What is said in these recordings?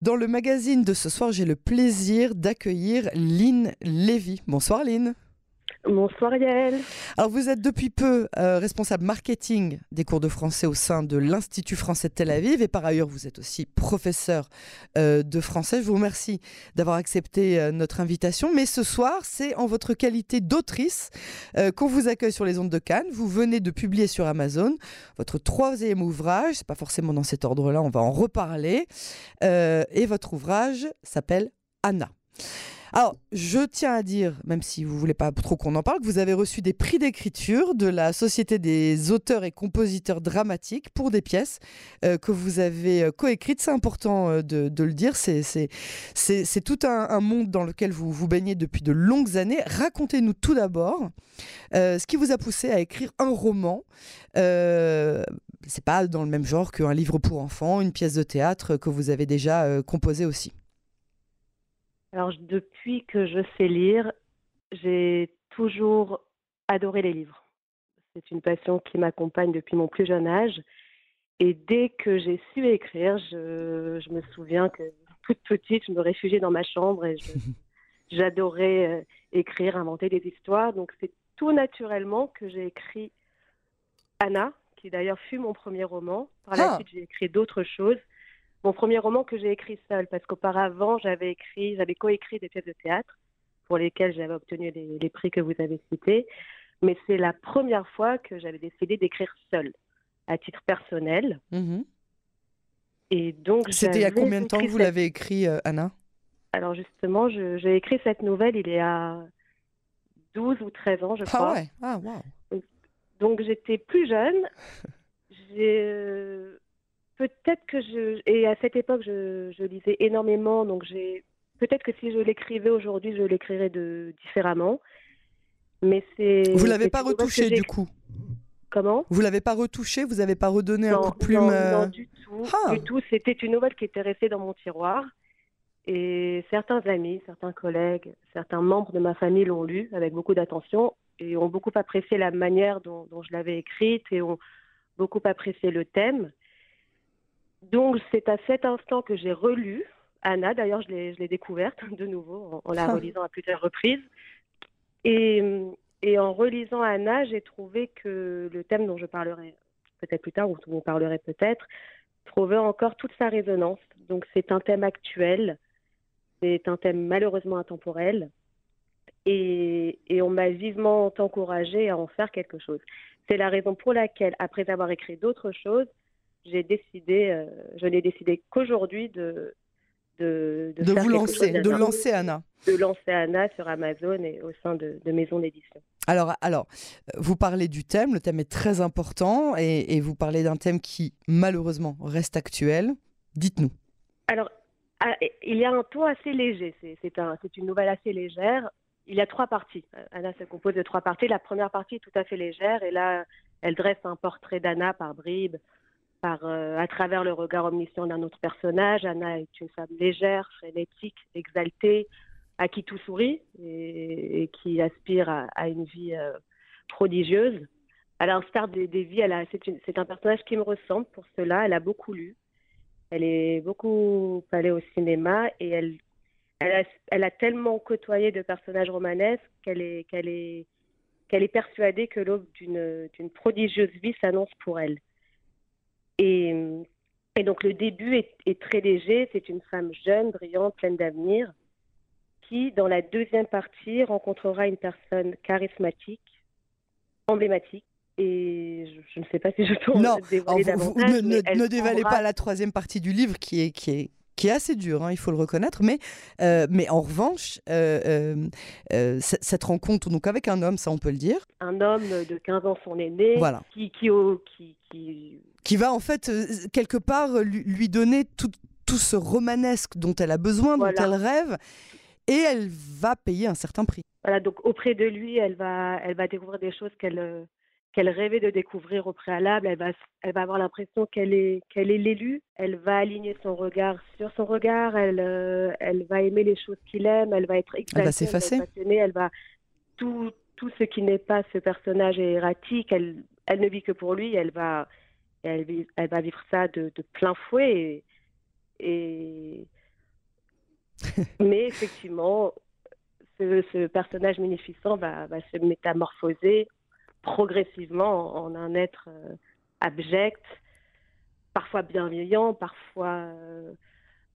Dans le magazine de ce soir, j'ai le plaisir d'accueillir Lynn Lévy. Bonsoir Lynn. Bonsoir Yael. Alors vous êtes depuis peu euh, responsable marketing des cours de français au sein de l'Institut français de Tel Aviv et par ailleurs vous êtes aussi professeur euh, de français. Je vous remercie d'avoir accepté euh, notre invitation. Mais ce soir, c'est en votre qualité d'autrice qu'on vous accueille sur les ondes de Cannes. Vous venez de publier sur Amazon votre troisième ouvrage. C'est pas forcément dans cet ordre-là, on va en reparler. et votre ouvrage s'appelle Anna. Alors, je tiens à dire, même si vous voulez pas trop qu'on en parle, que vous avez reçu des prix d'écriture de la Société des auteurs et compositeurs dramatiques pour des pièces euh, que vous avez euh, coécrites. C'est important euh, de, le dire. C'est tout un, monde dans lequel vous vous baignez depuis de longues années. Racontez-nous tout d'abord ce qui vous a poussé à écrire un roman. c'est pas dans le même genre qu'un livre pour enfants, une pièce de théâtre que vous avez déjà composée aussi. Alors, depuis que je sais lire, j'ai toujours adoré les livres. C'est une passion qui m'accompagne depuis mon plus jeune âge. Et dès que j'ai su écrire, je, me souviens que toute petite, je me réfugiais dans ma chambre et j'adorais euh, écrire, inventer des histoires. Donc, c'est tout naturellement que j'ai écrit Anna, qui d'ailleurs fut mon premier roman. Par la ah. suite, j'ai écrit d'autres choses mon premier roman que j'ai écrit seul, parce qu'auparavant, j'avais écrit, j'avais coécrit des pièces de théâtre pour lesquelles j'avais obtenu les, prix que vous avez cités. Mais c'est la première fois que j'avais décidé d'écrire seul, à titre personnel. Mhm. Et donc, c'était il y a combien de temps que vous l'avez écrit, euh, Anna? Alors justement, j'ai écrit cette nouvelle il y a 12 ou 13 ans, je ah crois. Ouais. Ah wow. Donc j'étais plus jeune. J'ai euh, Peut-être que je. Et à cette époque, je, je lisais énormément, donc j'ai. Peut-être que si je l'écrivais aujourd'hui, je l'écrirais de différemment. Mais c'est. Vous l'avez pas retouché du coup? Comment? Vous l'avez pas retouché? Vous n'avez pas redonné un coup de plume Non, euh, du tout. Ah. Du tout. C'était une nouvelle qui était restée dans mon tiroir. Et certains amis, certains collègues, certains membres de ma famille l'ont lu avec beaucoup d'attention et ont beaucoup apprécié la manière dont, dont je l'avais écrite et ont beaucoup apprécié le thème. Donc, c'est à cet instant que j'ai relu Anna. D'ailleurs, je l'ai découverte de nouveau en, la relisant à plusieurs reprises. Et, et en relisant Anna, j'ai trouvé que le thème dont je parlerai peut-être plus tard, ou dont on parlerait peut-être, trouvait encore toute sa résonance. Donc, c'est un thème actuel. C'est un thème malheureusement intemporel. Et, et on m'a vivement encouragée à en faire quelque chose. C'est la raison pour laquelle, après avoir écrit d'autres choses, j'ai décidé, euh, je n'ai décidé qu'aujourd'hui de de, de, vous lancer, de lancer Anna. De lancer Anna sur Amazon et au sein de, de maisons d'édition. Alors, alors, vous parlez du thème, le thème est très important et, et vous parlez d'un thème qui malheureusement reste actuel. Dites-nous. Alors, ah, il y a un ton assez léger, c'est un, une nouvelle assez légère. Il y a trois parties. Anna se compose de trois parties. La première partie est tout à fait légère et là, elle dresse un portrait d'Anna par bribes euh, à travers le regard omniscient d'un autre personnage. Anna est une femme légère, frénétique, exaltée, à qui tout sourit et, qui aspire à, une vie euh, prodigieuse. À l'instar des, des, vies, c'est un personnage qui me ressemble pour cela. Elle a beaucoup lu. Elle est beaucoup allée au cinéma et elle, a, elle a tellement côtoyé de personnages romanesques qu'elle est persuadée que l'aube d'une prodigieuse vie s'annonce pour elle. Et, et donc le début est, très léger. C'est une femme jeune, brillante, pleine d'avenir, qui, dans la deuxième partie, rencontrera une personne charismatique, emblématique. Et je, ne sais pas si je peux non, dévoiler davantage. ne, ne, dévalez pas la troisième partie du livre qui est, qui est, qui est assez dur, hein, il faut le reconnaître. Mais, euh, mais en revanche, euh, euh, cette rencontre donc avec un homme, ça on peut le dire. Un homme de 15 ans, son aîné, voilà. qui, qui, qui, qui, qui va en fait quelque part lui, donner tout, tout, ce romanesque dont elle a besoin, dont elle rêve, et elle va payer un certain prix. Voilà, donc auprès de lui, elle va, elle va découvrir des choses qu'elle qu'elle rêvait de découvrir au préalable. Elle va, elle va avoir l'impression qu'elle est, qu'elle est l'élu. Elle va aligner son regard sur son regard. Elle, euh, elle va aimer les choses qu'il aime. Elle va être exaltée, elle va s'effacer. Elle va tout, tout ce qui n'est pas ce personnage erratique. Elle, elle ne vit que pour lui. Elle va, elle, elle va vivre ça de, de plein fouet. Et, Mais effectivement, ce, personnage munificent va, va, se métamorphoser progressivement en, un être euh, abject, parfois bienveillant, parfois, euh,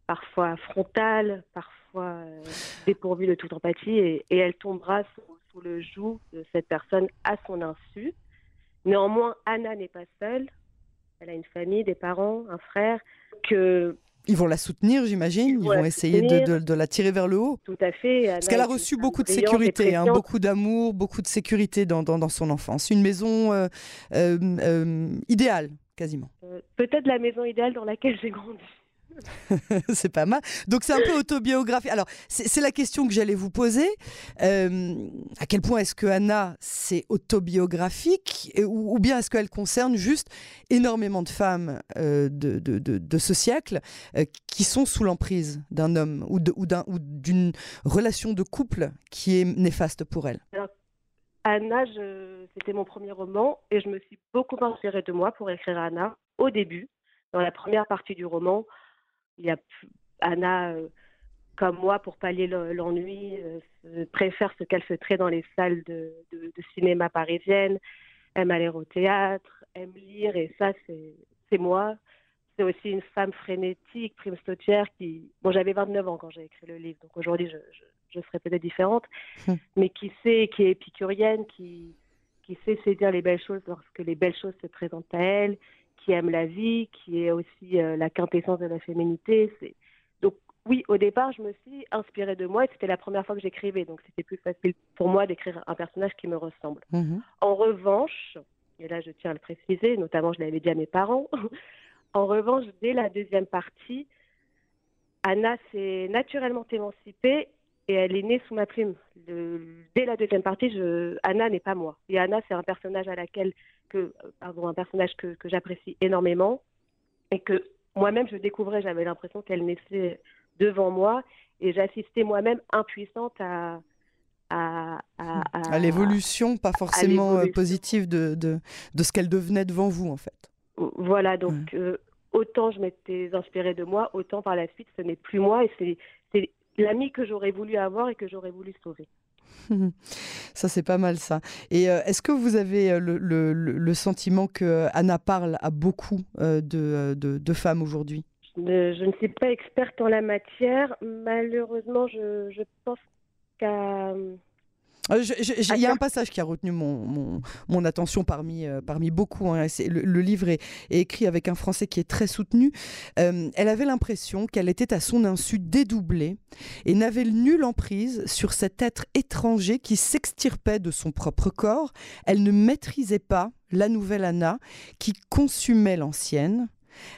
parfois frontal, parfois euh, dépourvu de toute empathie, et, elle tombera sous, le joug de cette personne à son insu. Néanmoins, Anna n'est pas seule. Elle a une famille, des parents, un frère, que ils vont la soutenir, j'imagine. Ils, vont essayer de, la tirer vers le haut. Tout à fait. Parce qu'elle a reçu beaucoup de sécurité, hein, beaucoup d'amour, beaucoup de sécurité dans, dans, son enfance. Une maison euh, euh, euh, idéale, quasiment. Peut-être la maison idéale dans laquelle j'ai grandi. c'est pas mal. Donc c'est un peu autobiographique. Alors c'est la question que j'allais vous poser. Euh, à quel point est-ce que Anna c'est autobiographique ou, bien est-ce qu'elle concerne juste énormément de femmes euh, de, de, de, ce siècle euh, qui sont sous l'emprise d'un homme ou d'une relation de couple qui est néfaste pour elle? Alors, Anna, c'était mon premier roman et je me suis beaucoup inspirée de moi pour écrire Anna au début. Dans la première partie du roman, il y a Anna, euh, comme moi, pour pallier l'ennui, euh, préfère se calfeutrer dans les salles de, cinéma parisiennes, aime aller au théâtre, aime lire, et ça, c'est moi. C'est aussi une femme frénétique, prime stotière, qui... Bon, j'avais 29 ans quand j'ai écrit le livre, donc aujourd'hui, je, je, serais peut-être différente, hum. mais qui sait, qui est épicurienne, qui, qui sait saisir les belles choses lorsque les belles choses se présentent à elle, qui aime la vie, qui est aussi euh, la quintessence de la féminité. Donc oui, au départ, je me suis inspirée de moi et c'était la première fois que j'écrivais, donc c'était plus facile pour moi d'écrire un personnage qui me ressemble. Mhm. En revanche, et là je tiens à le préciser, notamment je l'avais dit à mes parents, en revanche, dès la deuxième partie, Anna s'est naturellement émancipée et elle est née sous ma plume. dès la deuxième partie, je, Anna n'est pas moi. Et Anna, c'est un personnage à laquelle que, pardon, un personnage que, que j'apprécie énormément et que moi-même je découvrais. J'avais l'impression qu'elle naissait devant moi et j'assistais moi-même impuissante à à, à, l'évolution, pas forcément euh, positive de, de, de ce qu'elle devenait devant vous en fait. Voilà, donc euh, autant je m'étais inspirée de moi, autant par la suite ce n'est plus moi et c'est l'ami que j'aurais voulu avoir et que j'aurais voulu sauver. Ça, c'est pas mal, ça. Et euh, est-ce que vous avez euh, le, sentiment que Anna parle à beaucoup euh, de, de, femmes aujourd'hui? Je ne suis pas experte en la matière. Malheureusement, je, je pense qu'à euh, il y a un passage qui a retenu mon, mon, attention parmi, euh, parmi beaucoup. Hein. Le, livre est, écrit avec un français qui est très soutenu. Euh, elle avait l'impression qu'elle était à son insu dédoublée et n'avait nulle emprise sur cet être étranger qui s'extirpait de son propre corps. Elle ne maîtrisait pas la nouvelle Anna qui consumait l'ancienne.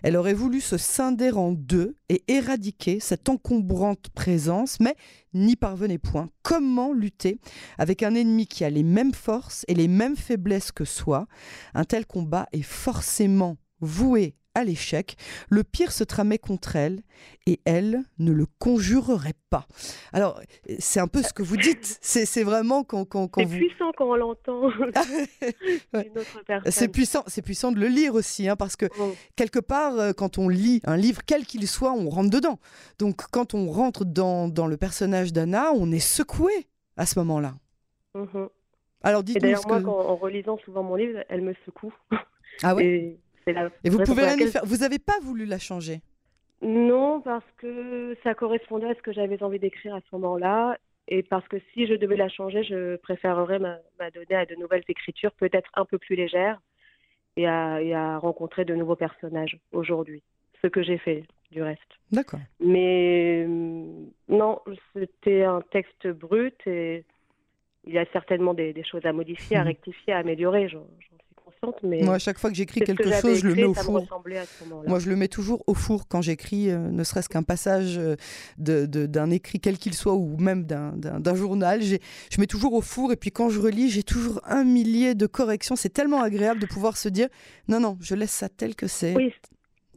Elle aurait voulu se scinder en deux et éradiquer cette encombrante présence, mais n'y parvenait point. Comment lutter avec un ennemi qui a les mêmes forces et les mêmes faiblesses que soi? Un tel combat est forcément voué à l'échec, le pire se tramait contre elle et elle ne le conjurerait pas. Alors, c'est un peu ce que vous dites. C'est vraiment quand, quand, quand C'est puissant quand on l'entend. c'est puissant, c'est puissant de le lire aussi, hein, parce que quelque part, euh, quand on lit un livre, quel qu'il soit, on rentre dedans. Donc, quand on rentre dans, dans le personnage d'Anna, on est secoué à ce moment-là. Mhm. Alors, dites-nous. D'ailleurs, moi, en relisant souvent mon livre, elle me secoue. Ah ouais? Et vous pouvez rien faire. Vous n'avez pas voulu la changer Non, parce que ça correspondait à ce que j'avais envie d'écrire à ce moment-là. Et parce que si je devais la changer, je préférerais m'adonner à de nouvelles écritures, peut-être un peu plus légères, et à, et à rencontrer de nouveaux personnages aujourd'hui. Ce que j'ai fait, du reste. D'accord. Mais non, c'était un texte brut et il y a certainement des, choses à modifier, à rectifier, à améliorer. J'en mais moi, à chaque fois que j'écris quelque chose, je le mets au four. Moi, je le mets toujours au four quand j'écris, euh, ne serait-ce qu'un passage euh, d'un écrit quel qu'il soit ou même d'un journal. Je mets toujours au four et puis quand je relis, j'ai toujours un millier de corrections. C'est tellement agréable de pouvoir se dire non, non, je laisse ça tel que c'est. Oui.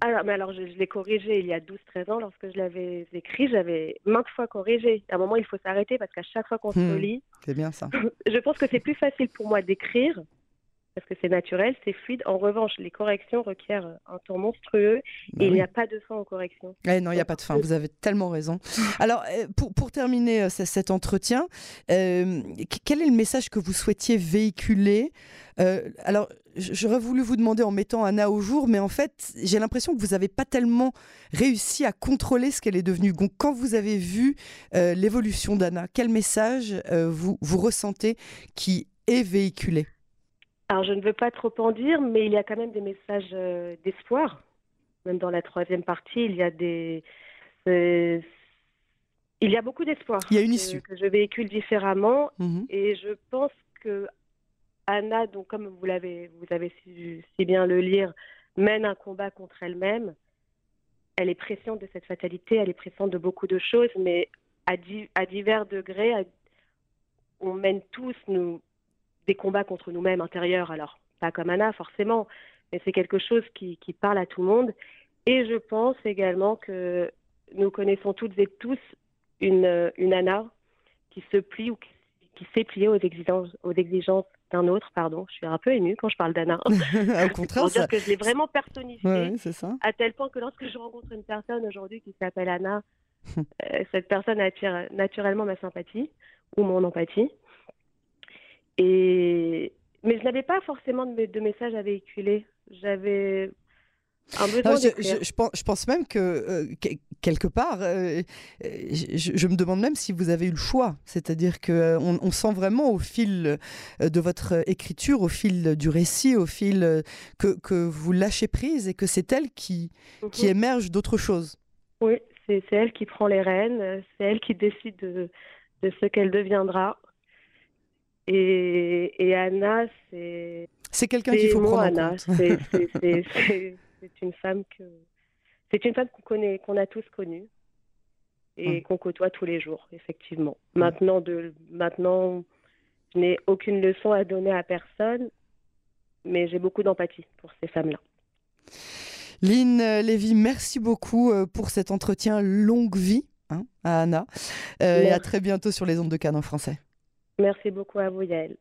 Alors, mais alors je, l'ai corrigé il y a 12-13 ans lorsque je l'avais écrit, j'avais maintes fois corrigé. À un moment, il faut s'arrêter parce qu'à chaque fois qu'on se hmm. relit, c'est bien ça. je pense que c'est plus facile pour moi d'écrire parce que c'est naturel, c'est fluide. En revanche, les corrections requièrent un temps monstrueux bah et il n'y a pas de fin aux corrections. Eh non, il n'y a pas de fin, vous avez tellement raison. Alors, euh, pour, pour terminer euh, cet entretien, euh, quel est le message que vous souhaitiez véhiculer? Alors, j'aurais voulu vous demander en mettant Anna au jour, mais en fait, j'ai l'impression que vous n'avez pas tellement réussi à contrôler ce qu'elle est devenue. Donc, quand vous avez vu l'évolution d'Anna, quel message vous, vous ressentez qui est véhiculé? Alors, je ne veux pas trop en dire, mais il y a quand même des messages euh, d'espoir. Même dans la troisième partie, il y a des. Euh, il y a beaucoup d'espoir. Il y a une issue. Que, je véhicule différemment. Mhm. Et je pense que Anna, donc, comme vous, l'avez, vous avez su, si bien le lire, mène un combat contre elle-même. Elle est pressante de cette fatalité, elle est pressante de beaucoup de choses, mais à, à divers degrés, on mène tous, nous, des combats contre nous-mêmes intérieurs. Alors, pas comme Anna, forcément, mais c'est quelque chose qui, qui, parle à tout le monde. Et je pense également que nous connaissons toutes et tous une, une Anna qui se plie ou qui, qui s'est pliée aux exigences, aux exigences d'un autre, pardon. Je suis un peu émue quand je parle d'Anna. Au contraire, pour dire que je l'ai vraiment personnifiée, c'est ça. à tel point que lorsque je rencontre une personne aujourd'hui qui s'appelle Anna, euh, cette personne attire naturellement ma sympathie ou mon empathie. Et... Mais je n'avais pas forcément de, de messages à véhiculer. J'avais un besoin je, je, pense, je, pense, même que euh, quelque part, euh, je, me demande même si vous avez eu le choix. C'est-à-dire qu'on euh, on sent vraiment au fil de votre écriture, au fil du récit, au fil que, que vous lâchez prise et que c'est elle qui, qui mhm. émerge d'autre chose. Oui, c'est elle qui prend les rênes, c'est elle qui décide de, de ce qu'elle deviendra. Et, Anna, c'est. C'est quelqu'un qu'il faut prendre Anna. C'est une femme que. C'est une femme qu'on connaît, qu'on a tous connue et qu'on côtoie tous les jours, effectivement. Maintenant, de, maintenant, je n'ai aucune leçon à donner à personne, mais j'ai beaucoup d'empathie pour ces femmes-là. Lynn Lévy, merci beaucoup euh, pour cet entretien longue vie hein, à Anna. Euh, et à très bientôt sur les ondes de Cannes en français. Merci beaucoup à vous, Yael.